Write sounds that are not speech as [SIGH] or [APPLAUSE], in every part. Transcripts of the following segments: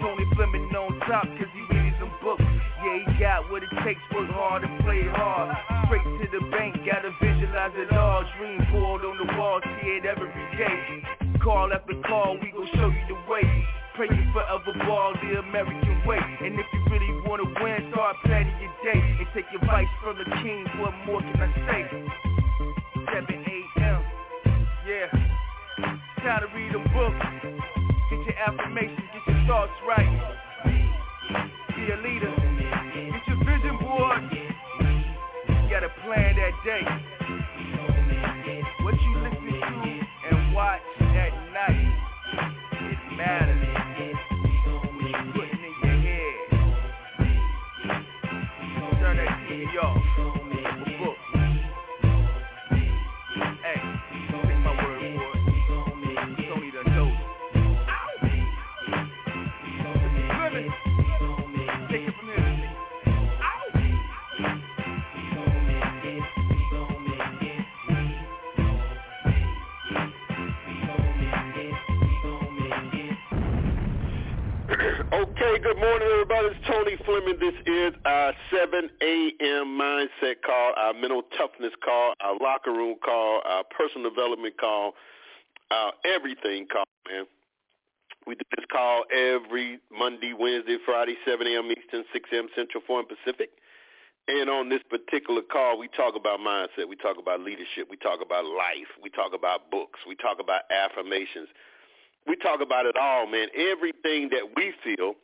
Tony Fleming on top cause he reading some books. Yeah, he got what it takes, work hard and play hard. Straight to the bank, gotta visualize it all. Dream board on the wall, see it every day. Call after call, we gon' show you the way. Pray you forever ball the American way. And if you really wanna win, start planning your day. And take advice from the king, what more can I say? 7 a.m. Yeah. Time to read a book. Get your affirmations, thoughts right. Be a leader. Get your vision board. You gotta plan that day. What you listen to and watch at night. It matters. What you putting in your head. Turn that TV off. Okay, good morning, everybody. It's Tony Fleming. This is our 7 a.m. mindset call, our mental toughness call, our locker room call, our personal development call, our everything call, man. We do this call every Monday, Wednesday, Friday, 7 a.m. Eastern, 6 a.m. Central, 4 a.m. Pacific. And on this particular call, we talk about mindset. We talk about leadership. We talk about life. We talk about books. We talk about affirmations we talk about it all, man. Everything that we feel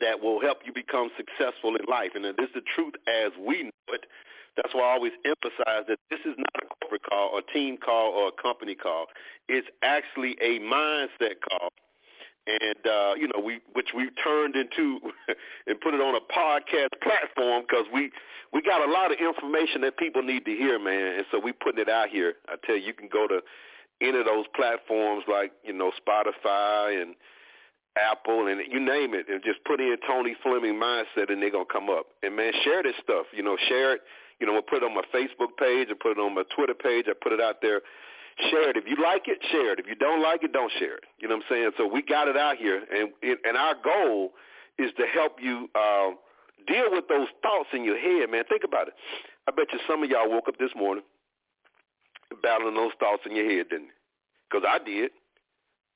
that will help you become successful in life. And this is the truth as we know it. That's why I always emphasize that this is not a corporate call or team call or a company call. It's actually a mindset call. And, uh, you know, we, which we've turned into [LAUGHS] and put it on a podcast platform because we, we got a lot of information that people need to hear, man. And so we putting it out here. I tell you, you can go to any of those platforms like, you know, Spotify and Apple and you name it and just put in Tony Fleming mindset and they're to come up. And man, share this stuff, you know, share it. You know, we'll put it on my Facebook page or put it on my Twitter page. I put it out there. Share it. If you like it, share it. If you don't like it, don't share it. You know what I'm saying? So we got it out here. And, and our goal is to help you uh, deal with those thoughts in your head, man. Think about it. I bet you some of y'all woke up this morning battling those thoughts in your head, didn't you? Because I did.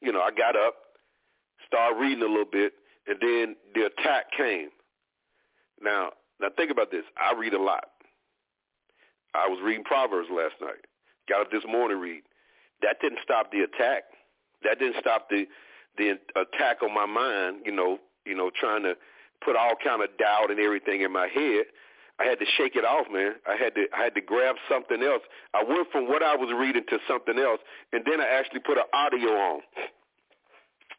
You know, I got up, started reading a little bit, and then the attack came. Now, now think about this. I read a lot. I was reading Proverbs last night. Got up this morning read. That didn't stop the attack. That didn't stop the the attack on my mind. You know, you know, trying to put all kind of doubt and everything in my head. I had to shake it off, man. I had to I had to grab something else. I went from what I was reading to something else, and then I actually put an audio on.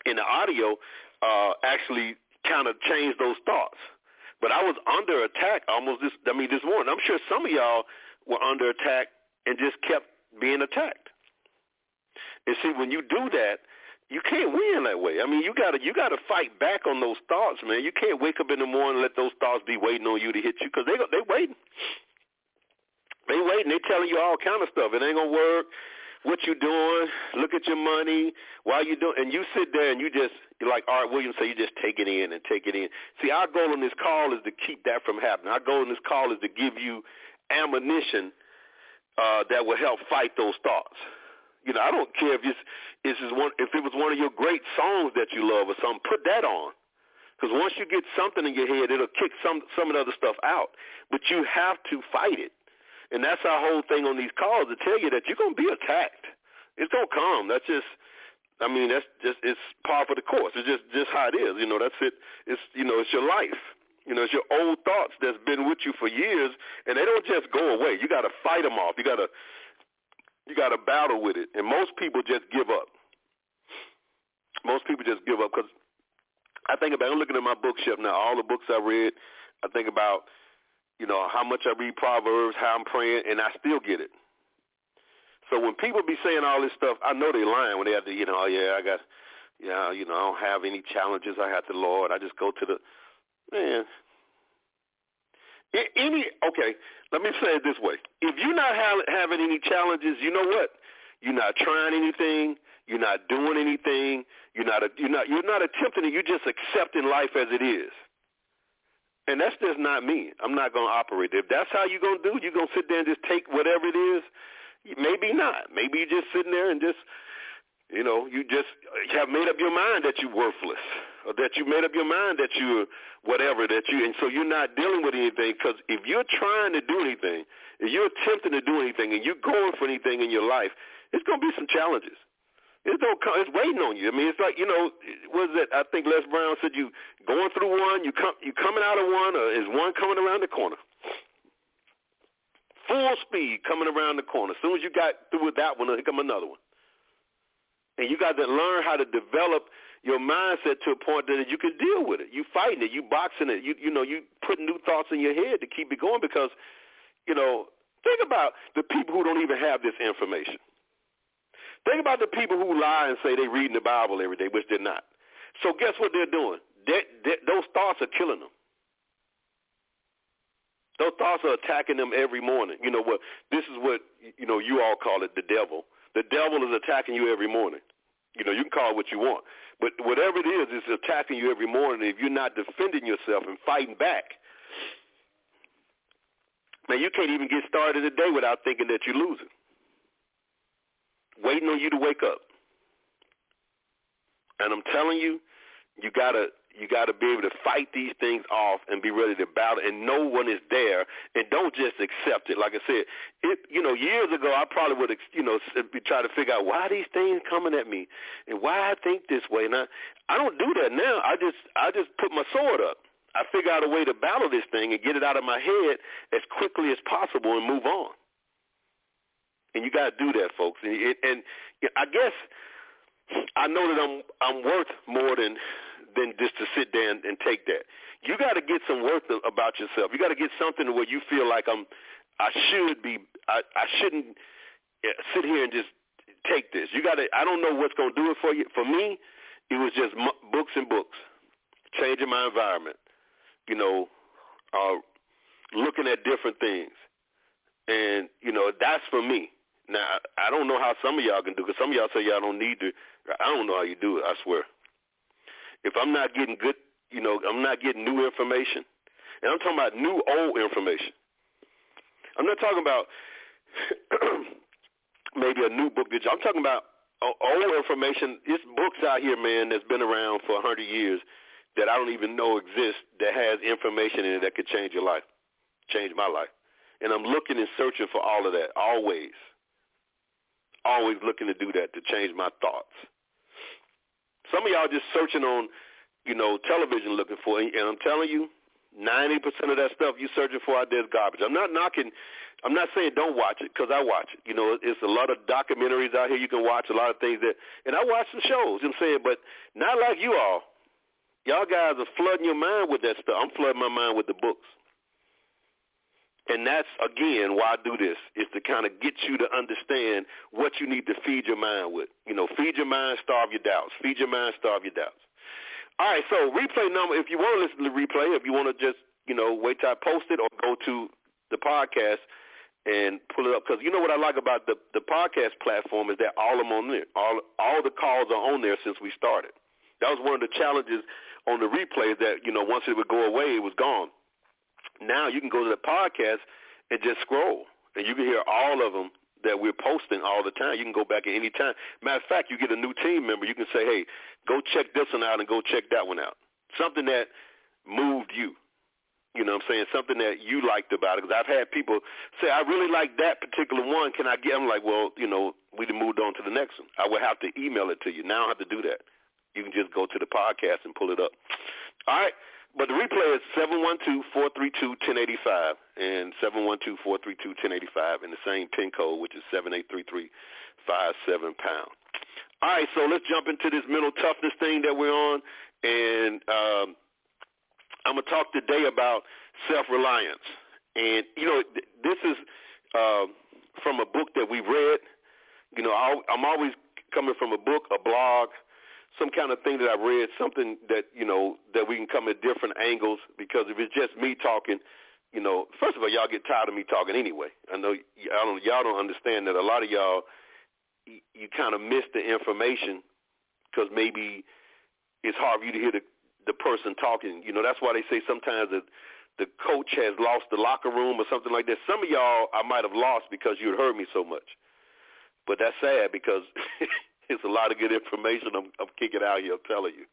And the audio uh, actually kind of changed those thoughts. But I was under attack almost this. I mean, this morning. I'm sure some of y'all were under attack and just kept being attacked. And see, when you do that, you can't win that way. I mean, you gotta you gotta fight back on those thoughts, man. You can't wake up in the morning and let those thoughts be waiting on you to hit you because they they waiting. They waiting. They telling you all kind of stuff. It ain't gonna work. What you doing? Look at your money. Why you doing? And you sit there and you just you're like Art Williams say. You just take it in and take it in. See, our goal in this call is to keep that from happening. Our goal in this call is to give you ammunition uh, that will help fight those thoughts. You know, I don't care if it's, it's one, if it was one of your great songs that you love or something, put that on. Because once you get something in your head, it'll kick some some of the other stuff out. But you have to fight it. And that's our whole thing on these calls to tell you that you're to be attacked. It's to come. That's just, I mean, that's just, it's par for the course. It's just, just how it is. You know, that's it. It's, you know, it's your life. You know, it's your old thoughts that's been with you for years, and they don't just go away. You got to fight them off. You got to you got to battle with it, and most people just give up. Most people just give up because I think about. I'm looking at my bookshelf now. All the books I read, I think about, you know, how much I read Proverbs, how I'm praying, and I still get it. So when people be saying all this stuff, I know they lying when they have to, you know, oh, yeah, I got, yeah, you know, I don't have any challenges. I have the Lord. I just go to the, man. Any okay, let me say it this way: if you're not ha- having any challenges, you know what? You're not trying anything. You're not doing anything. You're not a, you're not you're not attempting it. You're just accepting life as it is. And that's just not me. I'm not going to operate. If that's how you're going to do, you're going to sit there and just take whatever it is. Maybe not. Maybe you're just sitting there and just, you know, you just have made up your mind that you're worthless, or that you made up your mind that you're whatever that you, and so you're not dealing with anything. Because if you're trying to do anything, if you're attempting to do anything, and you're going for anything in your life, it's going to be some challenges. It's don't come. It's waiting on you. I mean, it's like you know, was it? I think Les Brown said you going through one, you come, you coming out of one, or is one coming around the corner? Full speed coming around the corner. As soon as you got through with that one, here come another one. And you got to learn how to develop your mindset to a point that you can deal with it. You fighting it, you boxing it, you you know, you putting new thoughts in your head to keep it going because, you know, think about the people who don't even have this information. Think about the people who lie and say they reading the Bible every day, which they're not. So guess what they're doing? They, they, those thoughts are killing them. Those thoughts are attacking them every morning. You know what? This is what you know. You all call it the devil. The devil is attacking you every morning. You know, you can call it what you want, but whatever it is, it's attacking you every morning. If you're not defending yourself and fighting back, man, you can't even get started a day without thinking that you're losing waiting on you to wake up. And I'm telling you, you gotta you gotta be able to fight these things off and be ready to battle. And no one is there, and don't just accept it. Like I said, it you know years ago I probably would you know be trying to figure out why these things coming at me and why I think this way. And I I don't do that now. I just I just put my sword up. I figure out a way to battle this thing and get it out of my head as quickly as possible and move on and you got to do that, folks. And, it, and I guess I know that I'm I'm worth more than than just to sit there and, and take that. You got to get some worth about yourself. You got to get something where you feel like I'm. I should be. I, I shouldn't sit here and just take this. You got to. I don't know what's going to do it for you. For me, it was just books and books, changing my environment. You know, uh, looking at different things, and you know that's for me. Now, I don't know how some of y'all can do because some of y'all say y'all don't need to. I don't know how you do it, I swear. If I'm not getting good, you know, I'm not getting new information, and I'm talking about new old information. I'm not talking about [CLEARS THROAT] maybe a new book. I'm talking about old information. It's books out here, man, that's been around for a 100 years that I don't even know exist that has information in it that could change your life, change my life. And I'm looking and searching for all of that, always always looking to do that to change my thoughts. Some of y'all just searching on, you know, television looking for and I'm telling you, 90% of that stuff you searching for out there is garbage. I'm not knocking. I'm not saying don't watch it because I watch it. You know, it's a lot of documentaries out here you can watch, a lot of things that, and I watch some shows. You know what I'm saying, but not like you all. Y'all guys are flooding your mind with that stuff. I'm flooding my mind with the books. And that's, again, why I do this, is to kind of get you to understand what you need to feed your mind with. You know, feed your mind, starve your doubts. Feed your mind, starve your doubts. All right, so replay number, if you want to listen to the replay, if you want to just, you know, wait till I post it or go to the podcast and pull it up. Because you know what I like about the, the podcast platform is that all of them on there. All, all the calls are on there since we started. That was one of the challenges on the replay that, you know, once it would go away, it was gone. Now you can go to the podcast and just scroll, and you can hear all of them that we're posting all the time. You can go back at any time. Matter of fact, you get a new team member, you can say, hey, go check this one out and go check that one out. Something that moved you. You know what I'm saying? Something that you liked about it. Because I've had people say, I really like that particular one. Can I get I'm like, well, you know, we have moved on to the next one. I would have to email it to you. Now I have to do that. You can just go to the podcast and pull it up. All right. But the replay is 712-432-1085 and 712-432-1085 and the same PIN code, which is 783357 pound. All right, so let's jump into this mental toughness thing that we're on. And um, I'm going to talk today about self-reliance. And, you know, this is uh, from a book that we read. You know, I'm always coming from a book, a blog, some kind of thing that I read, something that you know that we can come at different angles. Because if it's just me talking, you know, first of all, y'all get tired of me talking anyway. I know y'all don't, y'all don't understand that a lot of y'all you, you kind of miss the information because maybe it's hard for you to hear the the person talking. You know, that's why they say sometimes that the coach has lost the locker room or something like that. Some of y'all I might have lost because you had heard me so much. But that's sad because [LAUGHS] it's a lot of good information I'm, I'm kicking out here I'm telling you.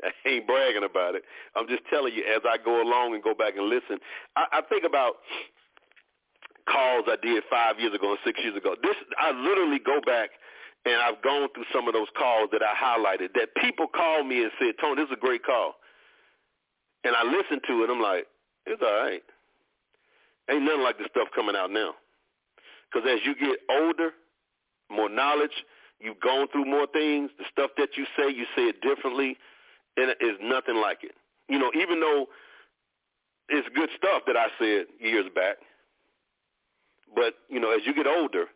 [LAUGHS] I ain't bragging about it. I'm just telling you as I go along and go back and listen. I, I think about calls I did five years ago and six years ago. This I literally go back and I've gone through some of those calls that I highlighted that people called me and said, Tony, this is a great call. And I listened to it. I'm like, it's all right. Ain't nothing like the stuff coming out now. Because as you get older, more knowledge, you've gone through more things, the stuff that you say, you say it differently, and it is nothing like it. You know, even though it's good stuff that I said years back, but, you know, as you get older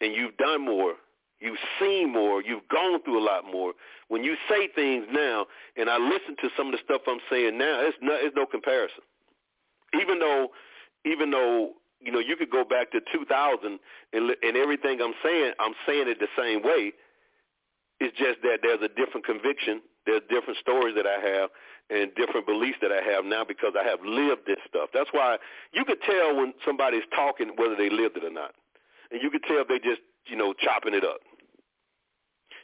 and you've done more, you've seen more, you've gone through a lot more, when you say things now, and I listen to some of the stuff I'm saying now, it's no, it's no comparison even though even though you know you could go back to 2000 and and everything I'm saying I'm saying it the same way. It's just that there's a different conviction. There's different stories that I have and different beliefs that I have now because I have lived this stuff. That's why you could tell when somebody's talking whether they lived it or not, and you could tell if they just you know chopping it up.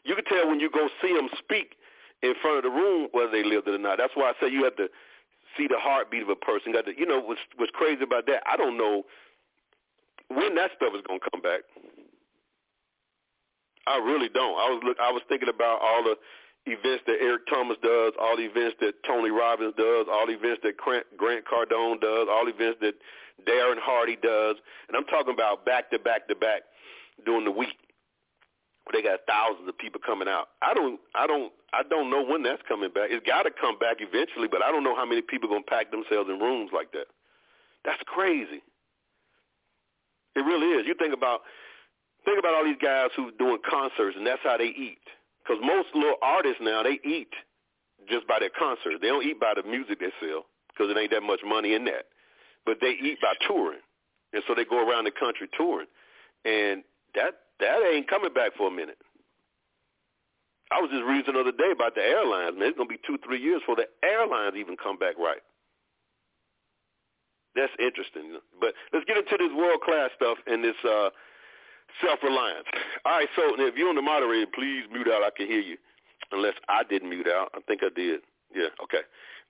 You could tell when you go see them speak in front of the room whether they lived it or not. That's why I say you have to see the heartbeat of a person. You know what's what's crazy about that? I don't know when that stuff is gonna come back. I really don't. I was look. I was thinking about all the events that Eric Thomas does, all the events that Tony Robbins does, all the events that Grant Cardone does, all the events that Darren Hardy does, and I'm talking about back to back to back during the week they got thousands of people coming out. I don't, I don't, I don't know when that's coming back. It's got to come back eventually, but I don't know how many people are gonna pack themselves in rooms like that. That's crazy. It really is. You think about, think about all these guys who's doing concerts, and that's how they eat. Because most little artists now they eat just by their concerts. They don't eat by the music they sell because it ain't that much money in that. But they eat by touring, and so they go around the country touring, and that that ain't coming back for a minute. I was just reading the other day about the airlines. Man, it's gonna be two, three years before the airlines even come back right. That's interesting. But let's get into this world class stuff and this uh, self reliance. All right, so if you're on the moderator, please mute out. I can hear you. Unless I didn't mute out. I think I did. Yeah, okay.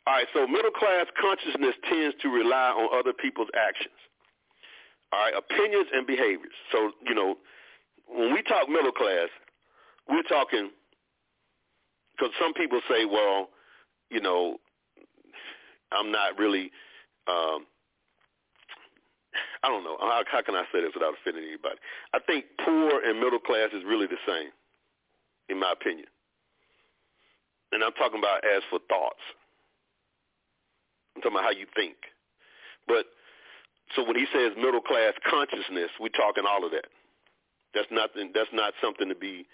All right, so middle class consciousness tends to rely on other people's actions. All right, opinions and behaviors. So, you know, when we talk middle class, we're talking because some people say, well, you know, I'm not really. Um, I don't know. How, how can I say this without offending anybody? I think poor and middle class is really the same, in my opinion. And I'm talking about as for thoughts. I'm talking about how you think. But so when he says middle class consciousness, we're talking all of that. That's nothing. That's not something to be.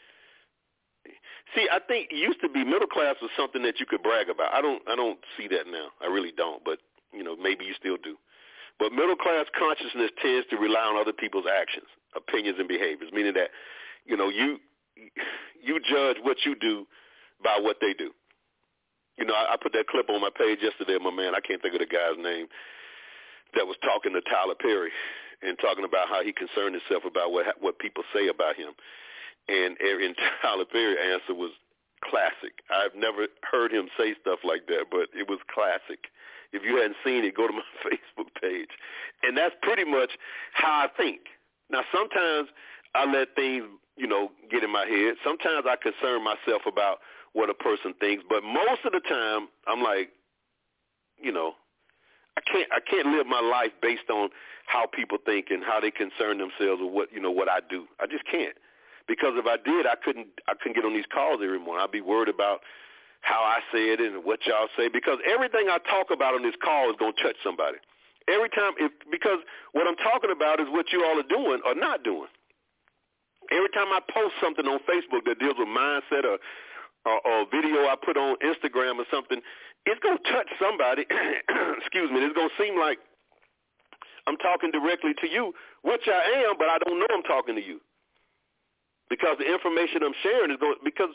See, I think used to be middle class was something that you could brag about. I don't. I don't see that now. I really don't. But you know, maybe you still do. But middle class consciousness tends to rely on other people's actions, opinions, and behaviors. Meaning that, you know, you you judge what you do by what they do. You know, I, I put that clip on my page yesterday. My man, I can't think of the guy's name that was talking to Tyler Perry, and talking about how he concerned himself about what what people say about him. And and [LAUGHS] Tyler Perry answer was classic. I've never heard him say stuff like that, but it was classic. If you hadn't seen it, go to my [LAUGHS] Facebook page. And that's pretty much how I think. Now sometimes I let things, you know, get in my head. Sometimes I concern myself about what a person thinks, but most of the time I'm like, you know, I can't I can't live my life based on how people think and how they concern themselves with what you know what I do. I just can't because if I did, I couldn't I couldn't get on these calls every morning. I'd be worried about how I say it and what y'all say because everything I talk about on this call is going to touch somebody. Every time, if because what I'm talking about is what you all are doing or not doing. Every time I post something on Facebook that deals with mindset or or, or video I put on Instagram or something, it's going to touch somebody. [CLEARS THROAT] excuse me. It's going to seem like I'm talking directly to you, which I am, but I don't know I'm talking to you because the information I'm sharing is going because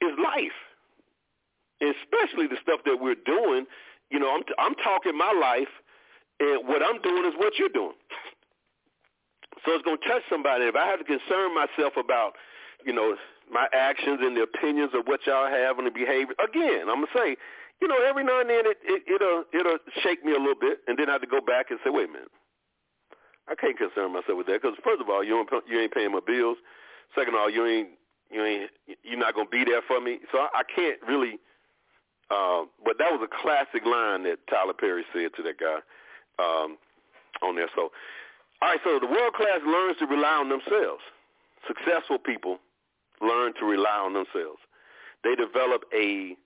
it's life. Especially the stuff that we're doing. You know, I'm t- I'm talking my life, and what I'm doing is what you're doing. So it's going to touch somebody. If I have to concern myself about, you know, my actions and the opinions of what y'all have and the behavior, again, I'm going to say, you know, every now and then it, it, it'll, it'll shake me a little bit, and then I have to go back and say, wait a minute. I can't concern myself with that because first of all, you don't, you ain't paying my bills. Second of all, you ain't you ain't you're not gonna be there for me. So I, I can't really. Uh, but that was a classic line that Tyler Perry said to that guy um, on there. So, all right. So the world class learns to rely on themselves. Successful people learn to rely on themselves. They develop a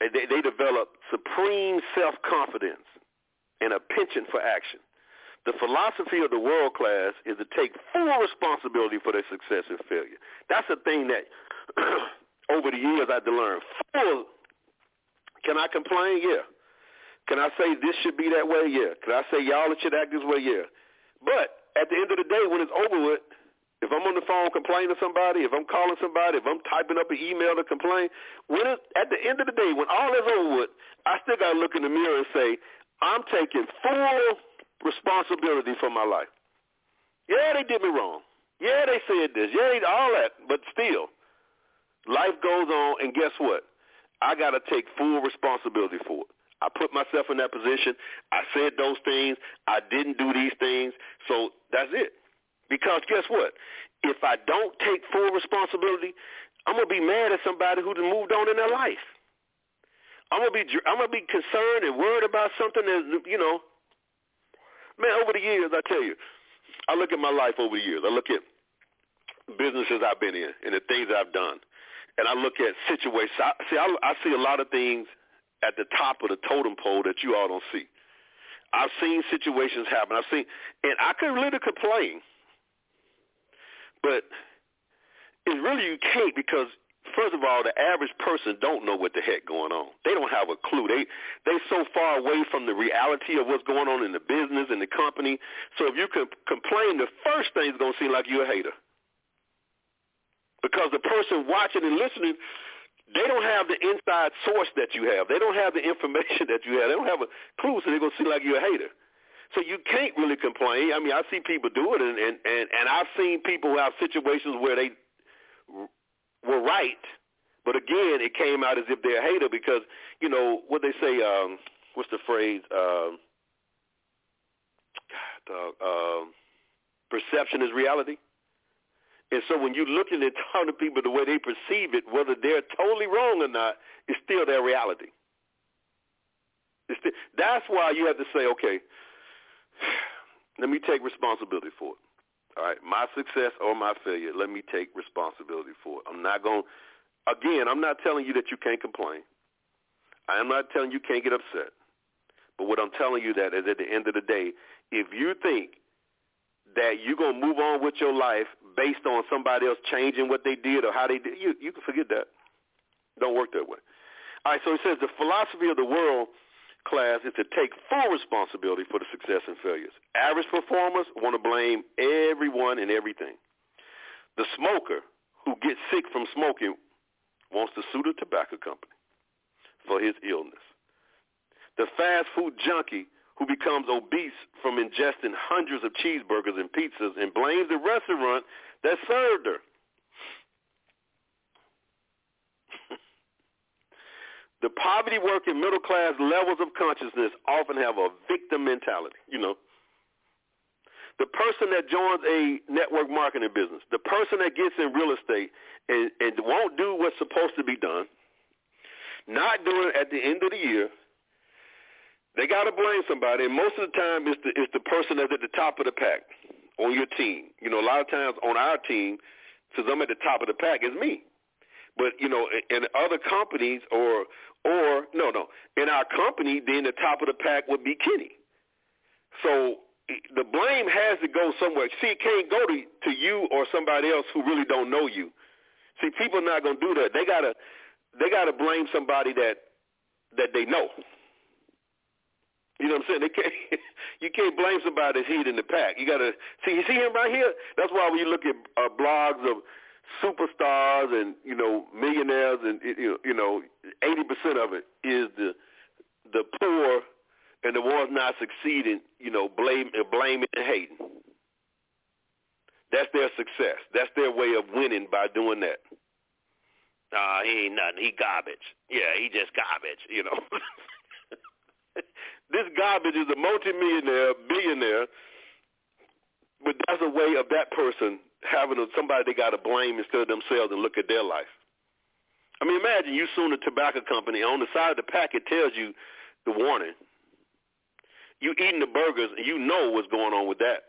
they, they develop supreme self confidence and a penchant for action. The philosophy of the world class is to take full responsibility for their success and failure. That's the thing that [CLEARS THROAT] over the years I had to learn. Full. Can I complain? Yeah. Can I say this should be that way? Yeah. Can I say y'all should act this way? Yeah. But at the end of the day, when it's over with, if I'm on the phone complaining to somebody, if I'm calling somebody, if I'm typing up an email to complain, when it, at the end of the day, when all is over with, I still got to look in the mirror and say, I'm taking full responsibility for my life. Yeah, they did me wrong. Yeah, they said this. Yeah, they, all that. But still, life goes on, and guess what? I got to take full responsibility for it. I put myself in that position. I said those things. I didn't do these things. So that's it. Because guess what? If I don't take full responsibility, I'm gonna be mad at somebody who's moved on in their life. I'm gonna be I'm gonna be concerned and worried about something that you know Man, over the years, I tell you, I look at my life over the years. I look at businesses I've been in and the things I've done, and I look at situations. I, see, I, I see a lot of things at the top of the totem pole that you all don't see. I've seen situations happen. I've seen, and I could really complain, but it's really you can't because first of all, the average person don't know what the heck going on. They don't have a clue. They they so far away from the reality of what's going on in the business and the company. So if you can complain, the first thing is going to seem like you're a hater. Because the person watching and listening, they don't have the inside source that you have. They don't have the [LAUGHS] information that you have. They don't have a clue, so they're going to see like you're a hater. So you can't really complain. I mean, I see people do it, and and and, and I've seen people have situations where they were right, but again, it came out as if they're a hater because you know what they say. Um, what's the phrase? Um, God, uh, perception is reality. And so when you're looking at [LAUGHS] talking to people the way they perceive it, whether they're totally wrong or not, it's still their reality. Still, that's why you have to say, okay, [SIGHS] let me take responsibility for it. All right, my success or my failure, let me take responsibility for it. I'm not going again, I'm not telling you that you can't complain. I am not telling you can't get upset. But what I'm telling you that is at the end of the day, if you think that you're going to move on with your life based on somebody else changing what they did or how they did, you, you can forget that. Don't work that way. All right, so it says the philosophy of the world class is to take full responsibility for the success and failures. Average performers want to blame everyone and everything. The smoker who gets sick from smoking wants to sue the tobacco company for his illness. The fast food junkie who becomes obese from ingesting hundreds of cheeseburgers and pizzas and blames the restaurant that served her. [LAUGHS] The poverty working middle class levels of consciousness often have a victim mentality, you know. The person that joins a network marketing business, the person that gets in real estate and, and won't do what's supposed to be done, not doing it at the end of the year, they got to blame somebody. And most of the time, it's the, it's the person that's at the top of the pack on your team. You know, a lot of times on our team, since I'm at the top of the pack, it's me. But you know, in other companies or or no, no, in our company, then the top of the pack would be Kenny. So the blame has to go somewhere. See, it can't go to to you or somebody else who really don't know you. See, people are not gonna do that. They gotta they gotta blame somebody that that they know. You know what I'm saying? They can't. [LAUGHS] You can't blame somebody that's heat in the pack. You gotta see. You see him right here. That's why when you look at uh, blogs of superstars and you know millionaires and you know eighty percent of it is the the poor and the ones not succeeding. You know, blame blaming and hating. That's their success. That's their way of winning by doing that. Ah, uh, he ain't nothing. He garbage. Yeah, he just garbage. You know. [LAUGHS] [LAUGHS] this garbage is a multimillionaire, billionaire, but that's a way of that person having somebody they got to blame instead of themselves and look at their life. I mean, imagine you suing a tobacco company. On the side of the pack, it tells you the warning. You eating the burgers, and you know what's going on with that.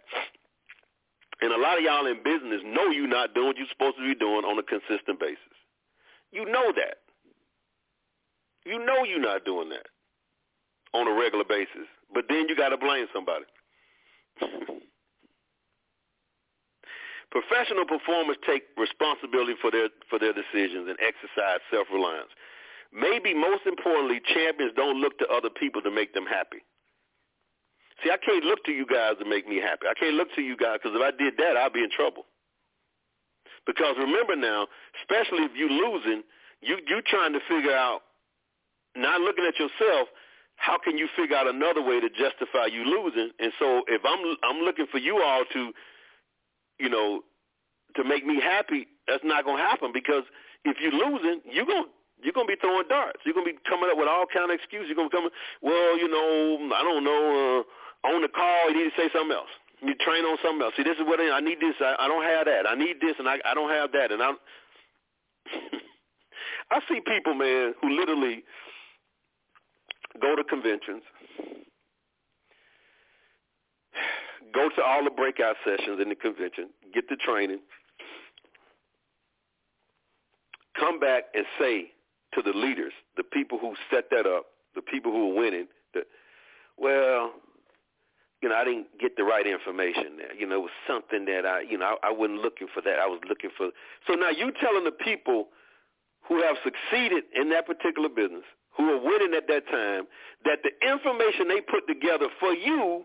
And a lot of y'all in business know you're not doing what you're supposed to be doing on a consistent basis. You know that. You know you're not doing that on a regular basis. But then you got to blame somebody. [LAUGHS] Professional performers take responsibility for their for their decisions and exercise self-reliance. Maybe most importantly, champions don't look to other people to make them happy. See, I can't look to you guys to make me happy. I can't look to you guys because if I did that, I'd be in trouble. Because remember now, especially if you're losing, you you trying to figure out, not looking at yourself, how can you figure out another way to justify you losing? And so if I'm I'm looking for you all to you know, to make me happy, that's not to happen because if you're losing, you're to you're gonna be throwing darts. You're gonna be coming up with all kind of excuses. You're gonna coming, well, you know, I don't know, uh, on the call, you need to say something else. You train on something else. See, this is what I, I need. This, I, I don't have that. I need this, and I, I don't have that. And I'm, [LAUGHS] I see people, man, who literally go to conventions, [SIGHS] go to all the breakout sessions in the convention, get the training, come back and say to the leaders, the people who set that up, the people who are winning, that, well, you know, I didn't get the right information there. You know, it was something that I, you know, I, I wasn't looking for that. I was looking for. So now you telling the people who have succeeded in that particular business, who are winning at that time, that the information they put together for you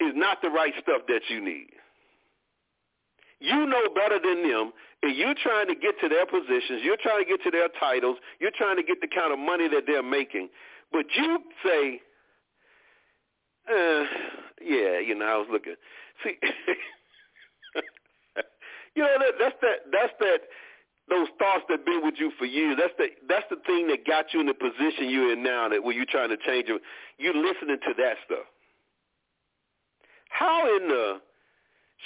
is not the right stuff that you need. You know better than them, and you're trying to get to their positions. You're trying to get to their titles. You're trying to get the kind of money that they're making. But you say, uh, yeah, you know, I was looking. [LAUGHS] See, [LAUGHS] you know, that, that's that. That's that. Those thoughts that been with you for years. That's the that's the thing that got you in the position you're in now. That where you're trying to change it. You're listening to that stuff. How in the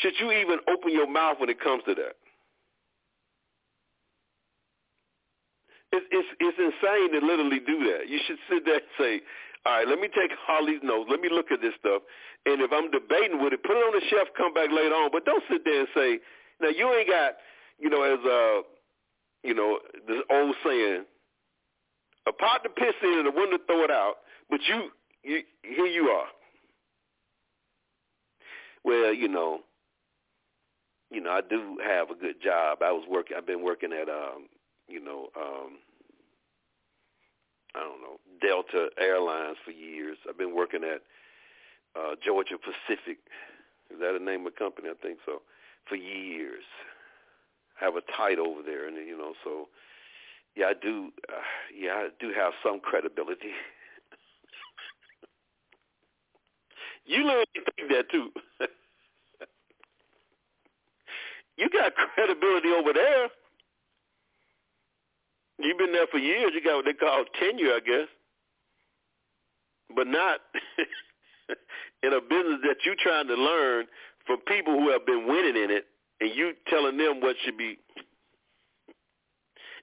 should you even open your mouth when it comes to that? It's, it's, it's insane to literally do that. You should sit there and say, all right, let me take these notes. Let me look at this stuff. And if I'm debating with it, put it on the shelf, come back later on. But don't sit there and say, now you ain't got, you know, as uh, you know, this old saying, a pot to piss in and a one to throw it out. But you, you, here you are well, you know, you know, I do have a good job. I was working. I've been working at, um, you know, um, I don't know, Delta Airlines for years. I've been working at uh, Georgia Pacific. Is that the name of the company? I think so. For years, have a title over there, and you know, so yeah, I do. Uh, yeah, I do have some credibility. [LAUGHS] You learn think that too. [LAUGHS] you got credibility over there. You've been there for years. You got what they call tenure, I guess. But not [LAUGHS] in a business that you're trying to learn from people who have been winning in it, and you telling them what should be.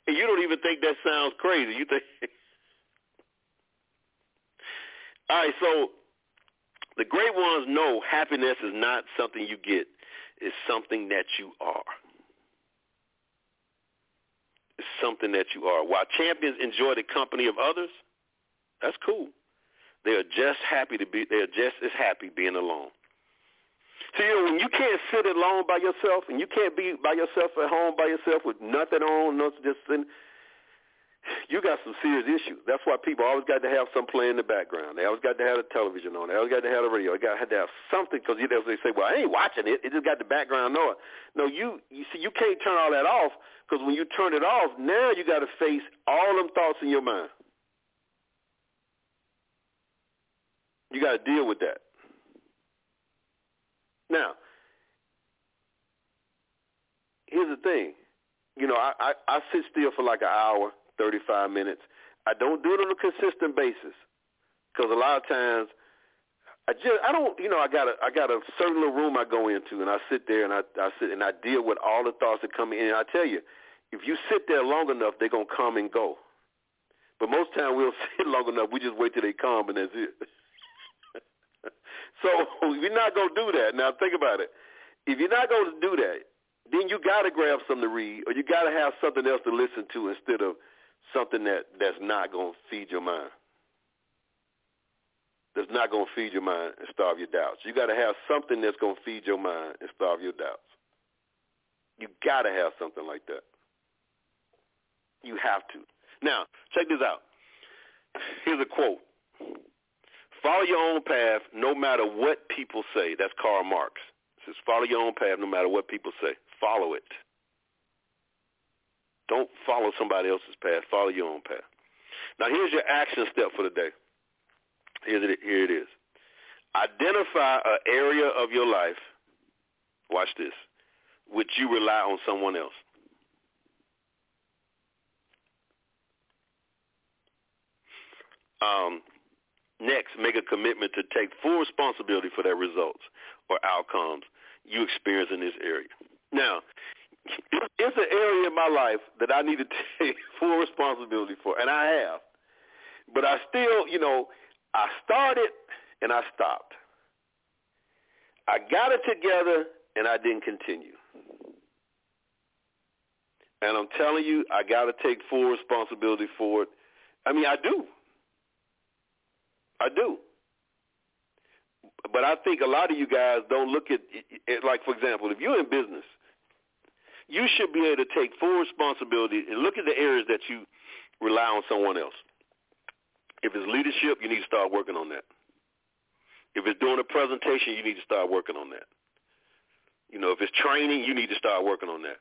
And you don't even think that sounds crazy. You think. [LAUGHS] All right, so the great ones know happiness is not something you get. It's something that you are. It's something that you are. While champions enjoy the company of others, that's cool. They are just happy to be. They are just as happy being alone. See, you know, when you can't sit alone by yourself, and you can't be by yourself at home by yourself with nothing on, no just sitting, you got some serious issues. That's why people always got to have some play in the background. They always got to have the television on. They always got to have the radio. They got to have something because you know they say, "Well, I ain't watching it. It just got the background noise." No, you you see, you can't turn all that off because when you turn it off, now you got to face all them thoughts in your mind. You got to deal with that. Now, here's the thing. You know, I, I, I sit still for like an hour, 35 minutes. I don't do it on a consistent basis because a lot of times I just I don't you know I got a I got a certain little room I go into and I sit there and I I sit and I deal with all the thoughts that come in. And I tell you, if you sit there long enough, they're gonna come and go. But most time we'll [LAUGHS] sit long enough, we just wait till they come and that's it. So [LAUGHS] you're not gonna do that. Now think about it. If you're not gonna do that, then you gotta grab something to read or you gotta have something else to listen to instead of something that that's not gonna feed your mind. That's not gonna feed your mind and starve your doubts. You gotta have something that's gonna feed your mind and starve your doubts. You gotta have something like that. You have to. Now, check this out. Here's a quote. Follow your own path no matter what people say. That's Karl Marx. It says follow your own path no matter what people say. Follow it. Don't follow somebody else's path. Follow your own path. Now here's your action step for the day. Here it, here it is. Identify an area of your life, watch this, which you rely on someone else. Um, next, make a commitment to take full responsibility for their results or outcomes you experience in this area. Now, [LAUGHS] it's an area in my life that I need to [LAUGHS] take full responsibility for, and I have. But I still, you know, I started and I stopped. I got it together and I didn't continue. And I'm telling you, I got to take full responsibility for it. I mean, I do. I do. But I think a lot of you guys don't look at it like, for example, if you're in business, you should be able to take full responsibility and look at the areas that you rely on someone else. If it's leadership, you need to start working on that. If it's doing a presentation, you need to start working on that. You know, if it's training, you need to start working on that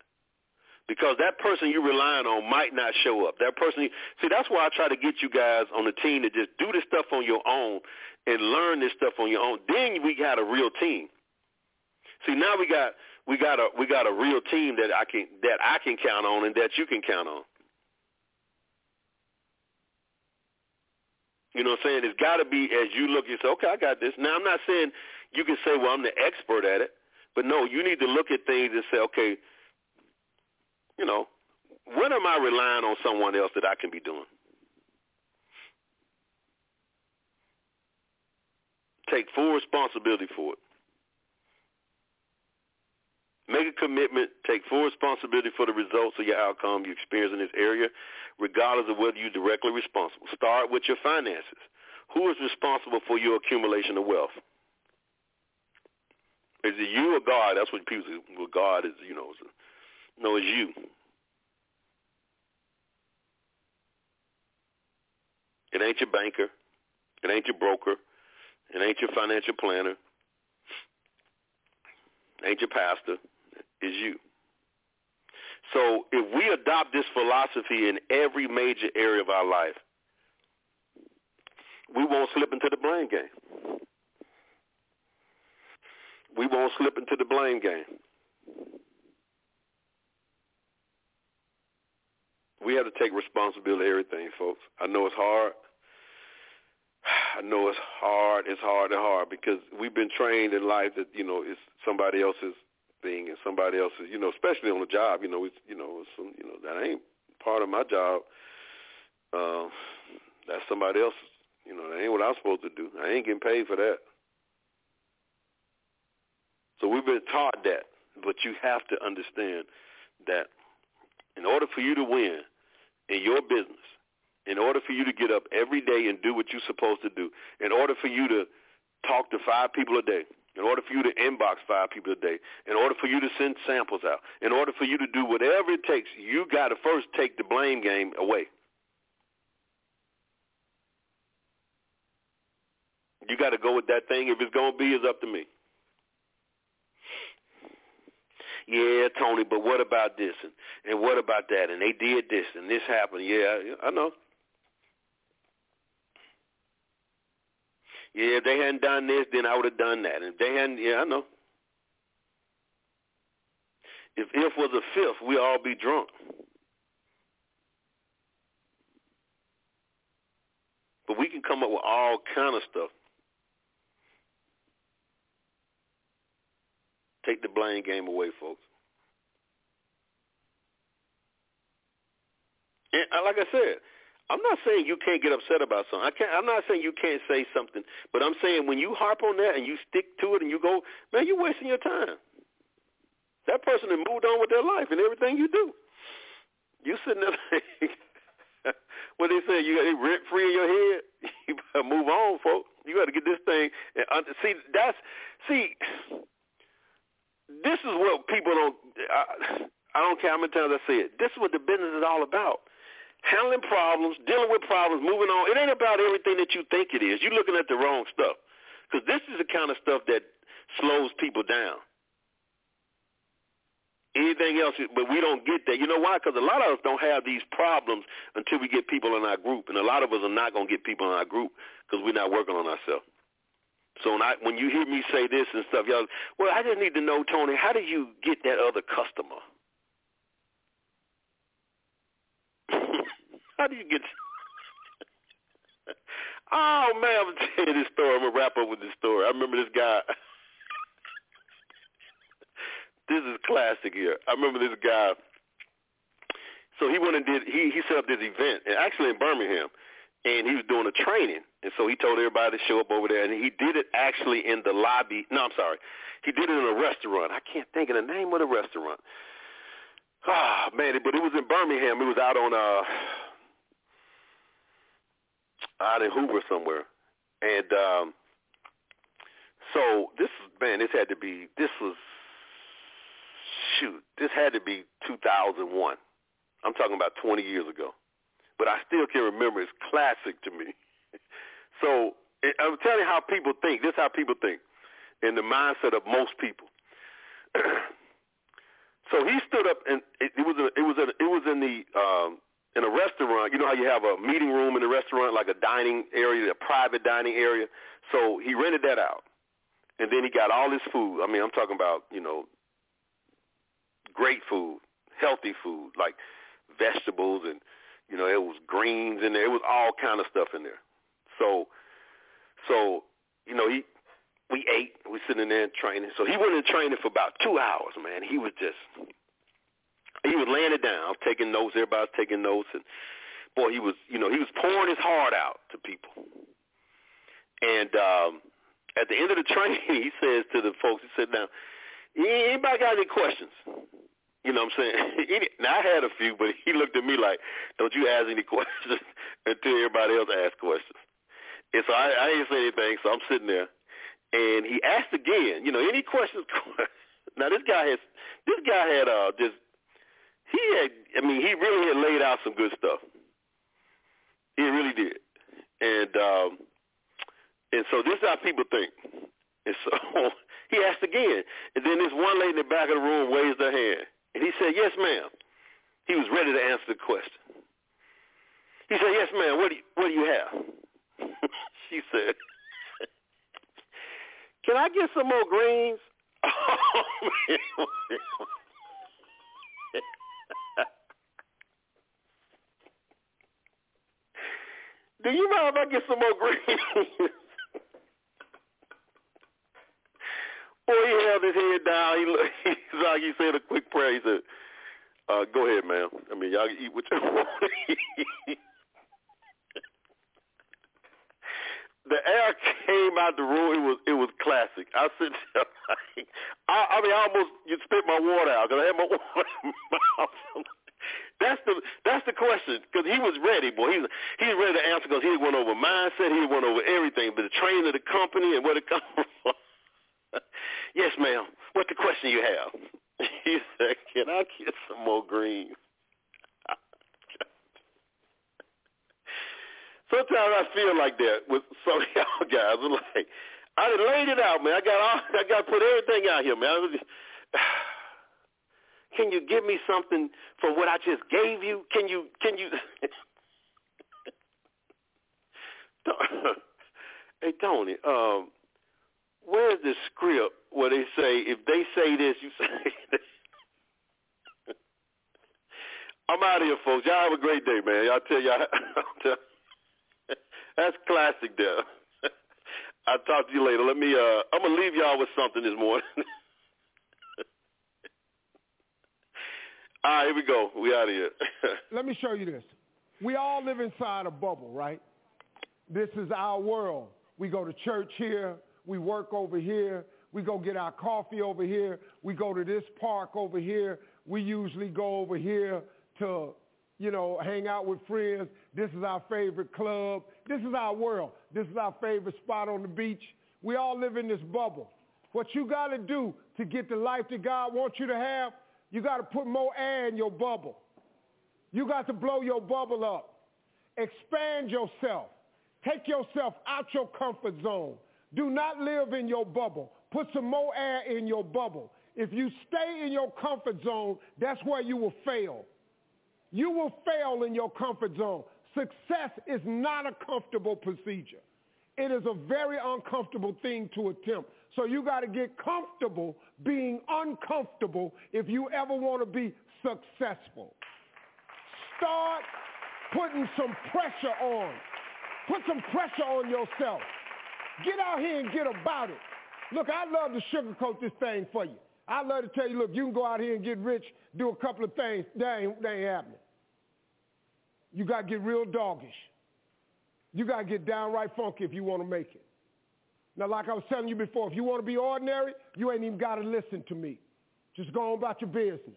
because that person you're relying on might not show up. That person, see, that's why I try to get you guys on the team to just do this stuff on your own and learn this stuff on your own. Then we got a real team. See, now we got we got a we got a real team that I can that I can count on and that you can count on. You know what I'm saying? It's got to be as you look. You say, okay, I got this. Now I'm not saying you can say, well, I'm the expert at it, but no, you need to look at things and say, okay, you know, when am I relying on someone else that I can be doing? Take full responsibility for it. Make a commitment, take full responsibility for the results of your outcome you experience in this area, regardless of whether you're directly responsible. Start with your finances. Who is responsible for your accumulation of wealth? Is it you or God? That's what people say. Well, God is, you know, no, it's you. It ain't your banker. It ain't your broker. It ain't your financial planner. It ain't your pastor. It's you. So if we adopt this philosophy in every major area of our life, we won't slip into the blame game. We won't slip into the blame game. We have to take responsibility for everything, folks. I know it's hard. [SIGHS] I know it's hard. It's hard and hard because we've been trained in life that you know it's somebody else's thing and somebody else's. You know, especially on the job. You know, it's you know, some, you know that ain't part of my job. Uh, that's somebody else's. You know, that ain't what I'm supposed to do. I ain't getting paid for that. So we've been taught that, but you have to understand that in order for you to win in your business, in order for you to get up every day and do what you're supposed to do, in order for you to talk to five people a day, in order for you to inbox five people a day, in order for you to send samples out, in order for you to do whatever it takes, you got to first take the blame game away. You got to go with that thing. If it's going to be, it's up to me. Yeah, Tony, but what about this and and what about that? And they did this and this happened. Yeah, I know. Yeah, if they hadn't done this, then I would have done that. And if they hadn't, yeah, I know. If if was a fifth, we all be drunk. But we can come up with all kind of stuff. Take the blame game away, folks. And uh, like I said, I'm not saying you can't get upset about something. I can't. I'm not saying you can't say something, but I'm saying when you harp on that and you stick to it and you go, man, you're wasting your time. That person has moved on with their life and everything you do. You sitting there [LAUGHS] [LAUGHS] what they say, you got it rent free in your head. [LAUGHS] You better move on, folks. You got to get this thing. And under, see, that's see. This is what people don't. I, I don't care how many times I say it. This is what the business is all about handling problems, dealing with problems, moving on. It ain't about everything that you think it is. You're looking at the wrong stuff. Because this is the kind of stuff that slows people down. Anything else, but we don't get that. You know why? Because a lot of us don't have these problems until we get people in our group. And a lot of us are not going to get people in our group because we're not working on ourselves. So when, I, when you hear me say this and stuff, y'all, well, I just need to know, Tony, how do you get that other customer? [LAUGHS] How do you get? [LAUGHS] oh man, I'm gonna tell you this story. I'm gonna wrap up with this story. I remember this guy. [LAUGHS] this is classic here. I remember this guy. So he went and did. He he set up this event, and actually in Birmingham, and he was doing a training. And so he told everybody to show up over there, and he did it actually in the lobby. No, I'm sorry. He did it in a restaurant. I can't think of the name of the restaurant. Ah, oh, man, but it was in Birmingham. It was out on uh out in Hoover somewhere, and um, so this man, this had to be this was shoot, this had to be 2001. I'm talking about 20 years ago, but I still can remember. It's classic to me. [LAUGHS] so I'm telling you how people think. This is how people think, in the mindset of most people. [CLEARS THROAT] so he stood up, and it, it was a, it was a, it was in the um, in a restaurant, you know how you have a meeting room in a restaurant, like a dining area, a private dining area. So he rented that out, and then he got all his food. I mean, I'm talking about you know, great food, healthy food, like vegetables and you know, it was greens in there. It was all kind of stuff in there. So, so you know, he we ate. We sitting there training. So he went in training for about two hours. Man, he was just he was laying it down, taking notes. Everybody's taking notes, and boy, he was, you know, he was pouring his heart out to people. And um, at the end of the [LAUGHS] training, he says to the folks, he said, "Now, anybody got any questions?" You know what I'm saying? [LAUGHS] now I had a few, but he looked at me like, "Don't you ask any [LAUGHS] questions until everybody else asks questions." And so I, I didn't say anything, so I'm sitting there, and he asked again. You know, any questions? [LAUGHS] now this guy has, this guy had uh, just he had, I mean, he really had laid out some good stuff. He really did. And um, and so this is how people think. And so he asked again. And then this one lady in the back of the room raised her hand. And he said, yes, ma'am. He was ready to answer the question. He said, yes, ma'am, what do you, what do you have? [LAUGHS] she said, can I get some more greens? [LAUGHS] Do you mind if I get some more greens? [LAUGHS] Boy, he held his head down. He, [LAUGHS] he's like he said a quick prayer. He said, uh, "Go ahead, ma'am. I mean, y'all eat what you [LAUGHS] want." the air came out the room. It was it was classic. I said, [LAUGHS] I, I mean, I almost you spit my water out because I had my water in my mouth. That's the that's the question because he was ready, boy. He's he's ready to answer because he went over mindset, he went over everything, but the training of the company and where it comes from. [LAUGHS] yes, ma'am. What the question you have? [LAUGHS] He said, "Can I get some more green?" [LAUGHS] Sometimes I feel like that with some of y'all guys. I'm like, I laid it out, man. I got all, I got to put everything out here, man. [SIGHS] Can you give me something from what I just gave you? Can you? Can you? hey Tony, um, where's the script where they say if they say this, you say [LAUGHS] this? I'm out of here, folks. Y'all have a great day, man. Y'all tell y'all. [LAUGHS] That's classic there. [LAUGHS] I'll talk to you later. Let me uh I'm gonna leave y'all with something this morning. All right, here we go. We out of here. Let me show you this. We all live inside a bubble, right? This is our world. We go to church here. We work over here. We go get our coffee over here. We go to this park over here. We usually go over here to, you know, hang out with friends. This is our favorite club. This is our world. This is our favorite spot on the beach. We all live in this bubble. What you got to do to get the life that God wants you to have, you got to put more air in your bubble. You got to blow your bubble up. Expand yourself. Take yourself out your comfort zone. Do not live in your bubble. Put some more air in your bubble. If you stay in your comfort zone, that's where you will fail. You will fail in your comfort zone. Success is not a comfortable procedure. It is a very uncomfortable thing to attempt. So you got to get comfortable being uncomfortable if you ever want to be successful. Start putting some pressure on. Put some pressure on yourself. Get out here and get about it. Look, I love to sugarcoat this thing for you. I love to tell you, look, you can go out here and get rich, do a couple of things. That ain't, that ain't happening. You got to get real doggish. You got to get downright funky if you want to make it. Now, like I was telling you before, if you want to be ordinary, you ain't even got to listen to me. Just go on about your business.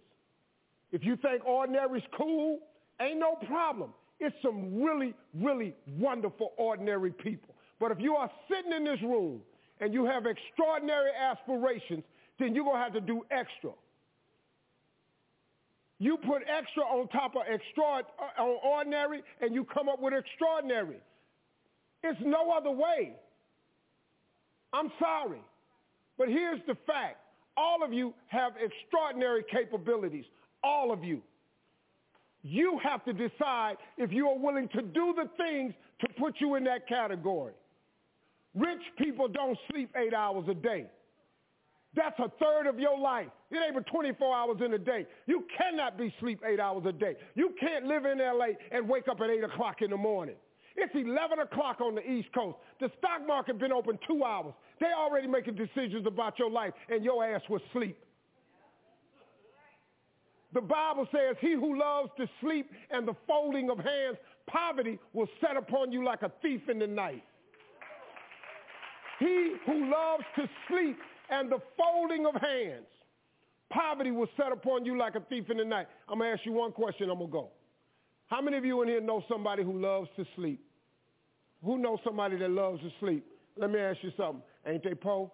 If you think ordinary's cool, ain't no problem. It's some really, really wonderful ordinary people. But if you are sitting in this room and you have extraordinary aspirations, then you're going to have to do extra. You put extra on top of extra, uh, on ordinary, and you come up with extraordinary. It's no other way. I'm sorry. But here's the fact. All of you have extraordinary capabilities. All of you. You have to decide if you are willing to do the things to put you in that category. Rich people don't sleep eight hours a day. That's a third of your life. It ain't but 24 hours in a day. You cannot be sleep eight hours a day. You can't live in L.A. and wake up at 8 o'clock in the morning. It's 11 o'clock on the East Coast. The stock market been open two hours. They already making decisions about your life, and your ass was sleep. The Bible says, he who loves to sleep and the folding of hands, poverty will set upon you like a thief in the night. He who loves to sleep and the folding of hands. Poverty will set upon you like a thief in the night. I'm going to ask you one question, I'm going to go. How many of you in here know somebody who loves to sleep? Who knows somebody that loves to sleep? Let me ask you something. Ain't they poor?